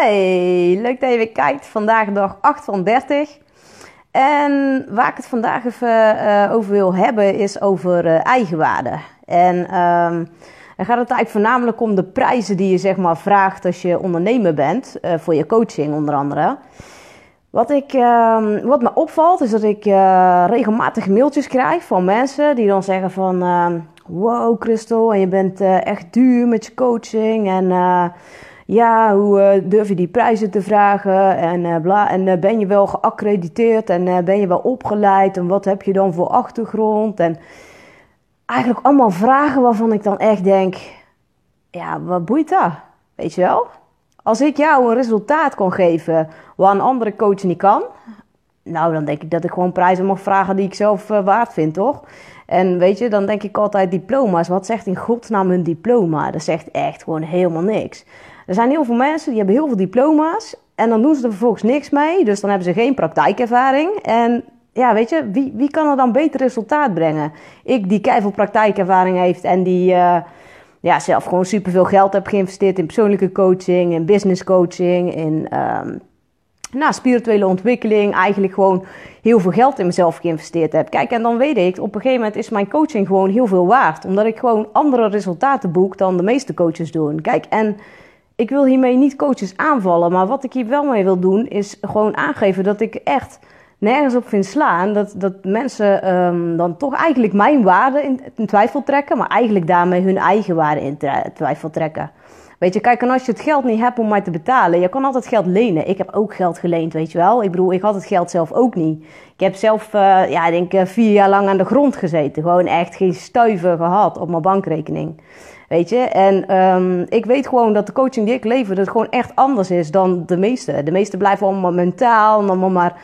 Hey, leuk dat je weer kijkt. Vandaag dag 8 van 30. En waar ik het vandaag even uh, over wil hebben is over uh, eigenwaarde. En um, dan gaat het eigenlijk voornamelijk om de prijzen die je zeg maar vraagt als je ondernemer bent. Uh, voor je coaching onder andere. Wat, ik, uh, wat me opvalt is dat ik regelmatig mailtjes krijg van mensen die dan zeggen van... Uh, wow Christel, en je bent echt duur met je coaching en ja, hoe durf je die prijzen te vragen en bla. En ben je wel geaccrediteerd en ben je wel opgeleid en wat heb je dan voor achtergrond? En eigenlijk allemaal vragen waarvan ik dan echt denk, ja, wat boeit dat? Weet je wel? Als ik jou een resultaat kon geven wat een andere coach niet kan, nou dan denk ik dat ik gewoon prijzen mag vragen die ik zelf waard vind, toch? En weet je, dan denk ik altijd diploma's. Wat zegt in godsnaam een diploma? Dat zegt echt gewoon helemaal niks. Er zijn heel veel mensen die hebben heel veel diploma's en dan doen ze er vervolgens niks mee. Dus dan hebben ze geen praktijkervaring. En ja, weet je, wie, wie kan er dan beter resultaat brengen? Ik die keihard praktijkervaring heeft en die... Uh, ja, zelf gewoon superveel geld heb geïnvesteerd in persoonlijke coaching, in business coaching, in um, nou, spirituele ontwikkeling. Eigenlijk gewoon heel veel geld in mezelf geïnvesteerd heb. Kijk, en dan weet ik, op een gegeven moment is mijn coaching gewoon heel veel waard. Omdat ik gewoon andere resultaten boek dan de meeste coaches doen. Kijk, en ik wil hiermee niet coaches aanvallen. Maar wat ik hier wel mee wil doen, is gewoon aangeven dat ik echt nergens op vind slaan. Dat, dat mensen um, dan toch eigenlijk mijn waarde in, twijfel trekken, maar eigenlijk daarmee hun eigen waarde in twijfel trekken. Weet je, kijk, en als je het geld niet hebt om mij te betalen, je kan altijd geld lenen. Ik heb ook geld geleend, weet je wel. Ik bedoel, ik had het geld zelf ook niet. Ik heb zelf, uh, ja, ik denk uh, vier jaar lang aan de grond gezeten. Gewoon echt geen stuiver gehad op mijn bankrekening. Weet je, en um, ik weet gewoon dat de coaching die ik lever, dat gewoon echt anders is dan de meeste. De meeste blijven allemaal mentaal, allemaal maar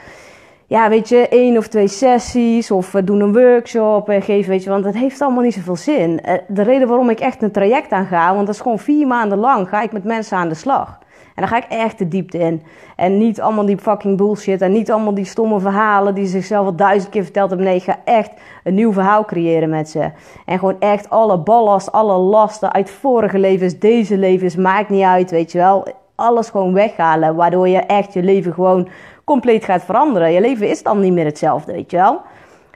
ja, weet je, één of twee sessies of we doen een workshop en geven, weet je, want dat heeft allemaal niet zoveel zin. Eh, de reden waarom ik echt een traject aan ga, want dat is gewoon vier maanden lang, ga ik met mensen aan de slag. En dan ga ik echt de diepte in. En niet allemaal die fucking bullshit en niet allemaal die stomme verhalen die ze zichzelf al duizend keer verteld hebben. Nee, ik ga echt een nieuw verhaal creëren met ze. En gewoon echt alle ballast, alle lasten uit vorige levens, deze levens, maakt niet uit, weet je wel. Alles gewoon weghalen, waardoor je echt je leven gewoon compleet gaat veranderen. Je leven is dan niet meer hetzelfde, weet je wel.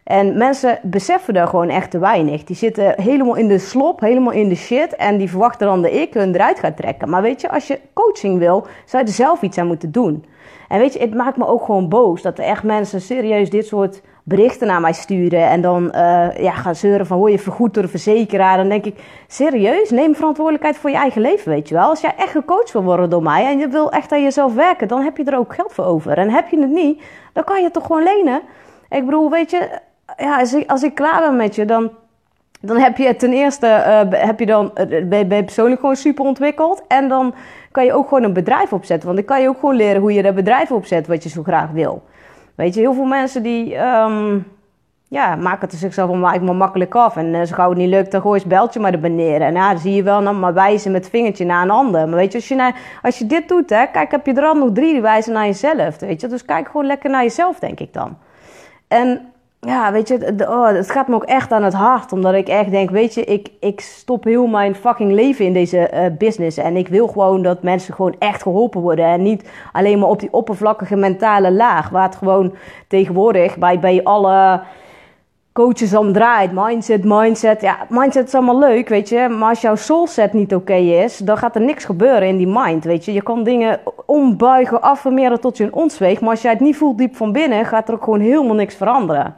En mensen beseffen daar gewoon echt te weinig. Die zitten helemaal in de slop, helemaal in de shit. En die verwachten dan dat ik hun eruit ga trekken. Maar weet je, als je coaching wil, zou je er zelf iets aan moeten doen. En weet je, het maakt me ook gewoon boos dat er echt mensen serieus dit soort berichten naar mij sturen. En dan uh, ja, gaan zeuren van hoor je vergoed door verzekeraar. Dan denk ik, serieus, neem verantwoordelijkheid voor je eigen leven, weet je wel. Als jij echt gecoacht wil worden door mij en je wil echt aan jezelf werken, dan heb je er ook geld voor over. En heb je het niet, dan kan je het toch gewoon lenen. Ik bedoel, weet je, ja, als, ik, als ik klaar ben met je, dan, dan heb je ten eerste uh, heb je dan, ben, je persoonlijk gewoon super ontwikkeld. En dan kan je ook gewoon een bedrijf opzetten. Want dan kan je ook gewoon leren hoe je dat bedrijf opzet wat je zo graag wil. Weet je, heel veel mensen die um, ja, maken het zichzelf maar makkelijk af. En uh, gauw het niet lukt, dan gooi je het beltje maar er neer. En ja, dan zie je wel dan maar wijzen met het vingertje naar een ander. Maar weet je, als je, naar, als je dit doet, hè, kijk, heb je er al nog drie die wijzen naar jezelf. Weet je, dus kijk gewoon lekker naar jezelf, denk ik dan. En ja, weet je, oh, het gaat me ook echt aan het hart. Omdat ik echt denk, weet je, ik, ik stop heel mijn fucking leven in deze uh, business. En ik wil gewoon dat mensen gewoon echt geholpen worden. En niet alleen maar op die oppervlakkige mentale laag. Waar het gewoon tegenwoordig bij, bij alle coaches om draait. Mindset, mindset. Ja, mindset is allemaal leuk, weet je. Maar als jouw soulset niet oké is, dan gaat er niks gebeuren in die mind, weet je. Je kan dingen ombuigen, affirmeren tot je een ontzweeg. Maar als jij het niet voelt diep van binnen, gaat er ook gewoon helemaal niks veranderen.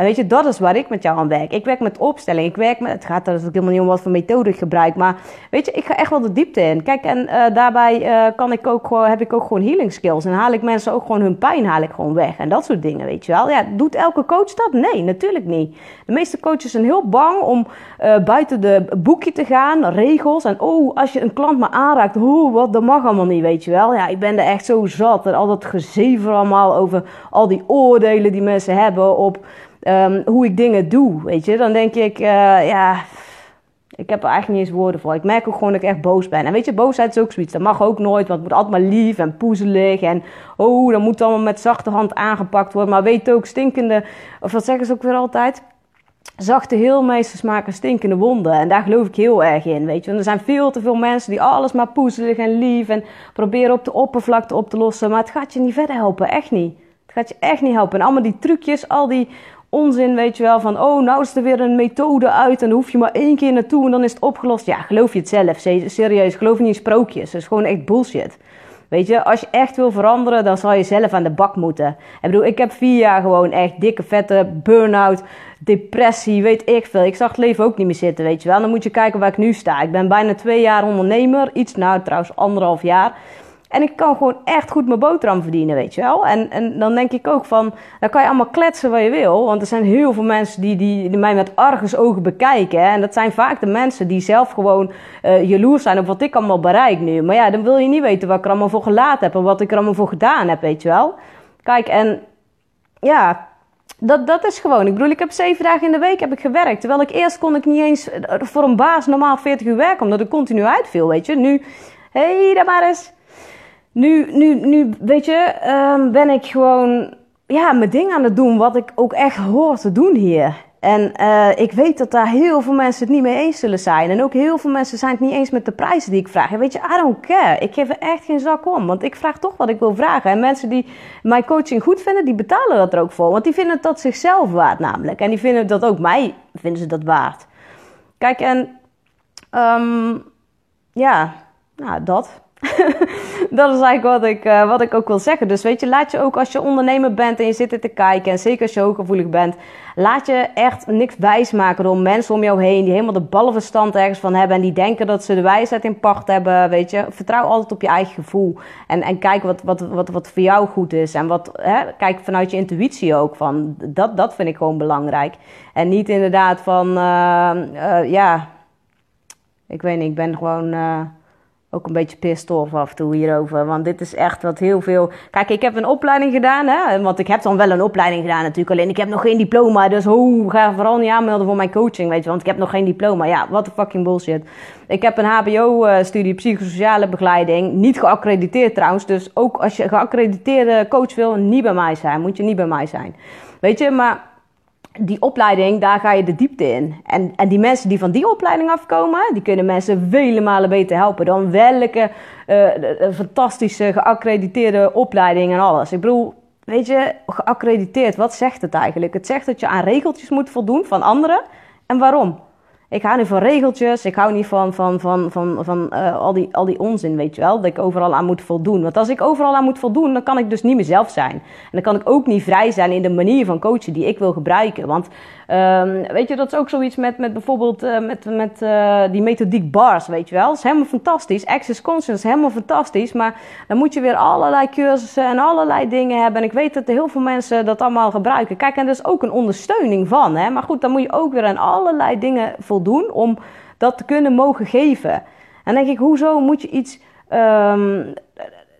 En weet je, dat is waar ik met jou aan werk. Ik werk met opstelling. Ik werk met, het gaat er natuurlijk helemaal niet om wat voor methode ik gebruik. Maar weet je, ik ga echt wel de diepte in. Kijk, en uh, daarbij uh, kan ik ook heb ik ook gewoon healing skills. En haal ik mensen ook gewoon hun pijn haal ik gewoon weg. En dat soort dingen, weet je wel. Ja, doet elke coach dat? Nee, natuurlijk niet. De meeste coaches zijn heel bang om uh, buiten de boekje te gaan, regels. En oh, als je een klant maar aanraakt, oh, wat, dat mag allemaal niet, weet je wel. Ja, ik ben er echt zo zat. En al dat gezever allemaal over al die oordelen die mensen hebben op um, hoe ik dingen doe, weet je. Dan denk ik, uh, ja, ik heb er eigenlijk niet eens woorden voor. Ik merk ook gewoon dat ik echt boos ben. En weet je, boosheid is ook zoiets. Dat mag ook nooit, want het moet altijd maar lief en poezelig. En oh, dan moet allemaal met zachte hand aangepakt worden. Maar weet ook, stinkende, of wat zeggen ze ook weer altijd? zachte heelmeesters maken stinkende wonden. En daar geloof ik heel erg in, weet je. Want er zijn veel te veel mensen die alles maar poezelig en lief en proberen op de oppervlakte op te lossen. Maar het gaat je niet verder helpen, echt niet. Het gaat je echt niet helpen. En allemaal die trucjes, al die onzin, weet je wel, van oh, nou is er weer een methode uit en dan hoef je maar één keer naartoe en dan is het opgelost. Ja, geloof je het zelf, serieus, geloof niet in sprookjes. Dat is gewoon echt bullshit. Weet je, als je echt wil veranderen, dan zal je zelf aan de bak moeten. Ik bedoel, ik heb vier jaar gewoon echt dikke, vette burn-out, depressie, weet ik veel. Ik zag het leven ook niet meer zitten, weet je wel. Dan moet je kijken waar ik nu sta. Ik ben bijna twee jaar ondernemer. Iets, nou trouwens anderhalf jaar. En ik kan gewoon echt goed mijn boterham verdienen, weet je wel. En, en dan denk ik ook van, dan kan je allemaal kletsen wat je wil. Want er zijn heel veel mensen die, die, mij met ogen bekijken. En dat zijn vaak de mensen die zelf gewoon uh, jaloers zijn op wat ik allemaal bereik nu. Maar ja, dan wil je niet weten wat ik er allemaal voor gelaten heb en wat ik er allemaal voor gedaan heb, weet je wel. Kijk, en ja, dat, dat is gewoon. Ik bedoel, ik heb zeven dagen in de week heb ik gewerkt. Terwijl ik eerst kon ik niet eens voor een baas normaal 40 uur werken, omdat ik continu uitviel, weet je. Nu, hé, hey, daar maar eens. Nu, nu, nu weet je, um, ben ik gewoon ja, mijn ding aan het doen wat ik ook echt hoor te doen hier. En uh, ik weet dat daar heel veel mensen het niet mee eens zullen zijn. En ook heel veel mensen zijn het niet eens met de prijzen die ik vraag. En weet je, I don't care. Ik geef er echt geen zak om. Want ik vraag toch wat ik wil vragen. En mensen die mijn coaching goed vinden, die betalen dat er ook voor. Want die vinden het dat zichzelf waard namelijk. En die vinden dat ook mij, vinden ze dat waard. Kijk, en um, ja, nou dat. dat is eigenlijk wat ik, uh, wat ik ook wil zeggen. Dus weet je, laat je ook als je ondernemer bent en je zit er te kijken, en zeker als je hooggevoelig bent, laat je echt niks wijsmaken door mensen om jou heen die helemaal de ballenverstand ergens van hebben en die denken dat ze de wijsheid in pacht hebben. Weet je, vertrouw altijd op je eigen gevoel en, en kijk wat, wat, wat, wat voor jou goed is. En wat, hè, kijk vanuit je intuïtie ook. Van, dat, dat vind ik gewoon belangrijk. En niet inderdaad van, uh, uh, ja, ik weet niet, ik ben gewoon ook een beetje pissed af en toe hierover. Want dit is echt wat heel veel. Kijk, ik heb een opleiding gedaan, hè? Want ik heb dan wel een opleiding gedaan natuurlijk. Alleen ik heb nog geen diploma. Dus hoe ga vooral niet aanmelden voor mijn coaching, weet je. Want ik heb nog geen diploma. Ja, wat de fucking bullshit. Ik heb een HBO-studie psychosociale begeleiding. Niet geaccrediteerd trouwens. Dus ook als je geaccrediteerde coach wil, niet bij mij zijn. Moet je niet bij mij zijn. Weet je, maar die opleiding, daar ga je de diepte in. En, en die mensen die van die opleiding afkomen, die kunnen mensen vele malen beter helpen dan welke uh, fantastische geaccrediteerde opleiding en alles. Ik bedoel, weet je, geaccrediteerd, wat zegt het eigenlijk? Het zegt dat je aan regeltjes moet voldoen van anderen. En waarom? Ik hou niet van regeltjes. Ik hou niet van, van, van, van, van uh, al, die, al die onzin, weet je wel. Dat ik overal aan moet voldoen. Want als ik overal aan moet voldoen, dan kan ik dus niet mezelf zijn. En dan kan ik ook niet vrij zijn in de manier van coachen die ik wil gebruiken. Want um, weet je, dat is ook zoiets met, met bijvoorbeeld uh, met, met uh, die methodiek bars, weet je wel. Dat is helemaal fantastisch. Access conscious is helemaal fantastisch. Maar dan moet je weer allerlei cursussen en allerlei dingen hebben. En ik weet dat heel veel mensen dat allemaal gebruiken. Kijk, en er is ook een ondersteuning van. Hè? Maar goed, dan moet je ook weer aan allerlei dingen voldoen om dat te kunnen mogen geven. En dan denk ik, hoezo moet je iets. Um,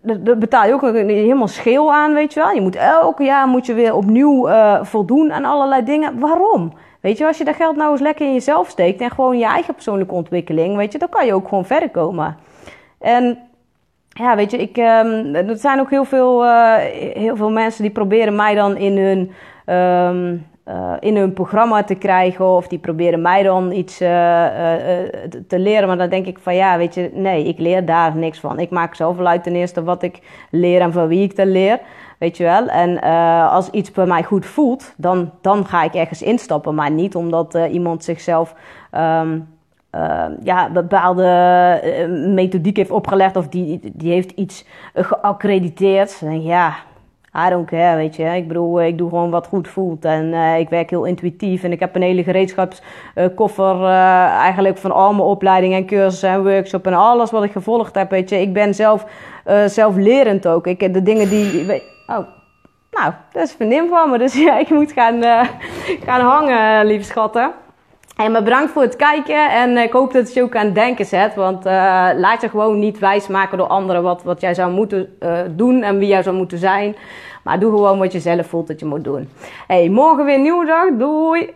daar betaal je ook helemaal scheel aan, weet je wel. Je moet elke jaar moet je weer opnieuw uh, voldoen aan allerlei dingen. Waarom? Weet je, als je dat geld nou eens lekker in jezelf steekt en gewoon je eigen persoonlijke ontwikkeling, weet je, dan kan je ook gewoon verder komen. En ja, weet je, ik, um, er zijn ook heel veel, uh, heel veel mensen die proberen mij dan in hun um, uh, in hun programma te krijgen. Of die proberen mij dan iets uh, uh, te leren. Maar dan denk ik van ja, weet je, nee, ik leer daar niks van. Ik maak zelf uit ten eerste wat ik leer en van wie ik dat leer. Weet je wel? En als iets bij mij goed voelt, dan, dan ga ik ergens instappen. Maar niet omdat iemand zichzelf. Um, ja, bepaalde methodiek heeft opgelegd of die, die heeft iets geaccrediteerd. Ja, I don't care, weet je. Ik bedoel, ik doe gewoon wat goed voelt. En uh, ik werk heel intuïtief. En ik heb een hele gereedschapskoffer uh, eigenlijk van al mijn opleidingen en cursussen en workshops en alles wat ik gevolgd heb, weet je. Ik ben zelf, zelflerend ook. Ik, de dingen die... Oh, nou, dat is vriendin van me. Dus ja, ik moet gaan, gaan hangen, lieve schatten. En maar bedankt voor het kijken en ik hoop dat je ook aan het denken zet. Want uh, laat je gewoon niet wijsmaken door anderen wat, wat jij zou moeten uh, doen en wie jij zou moeten zijn. Maar doe gewoon wat je zelf voelt dat je moet doen. Hey, morgen weer een nieuwe dag. Doei!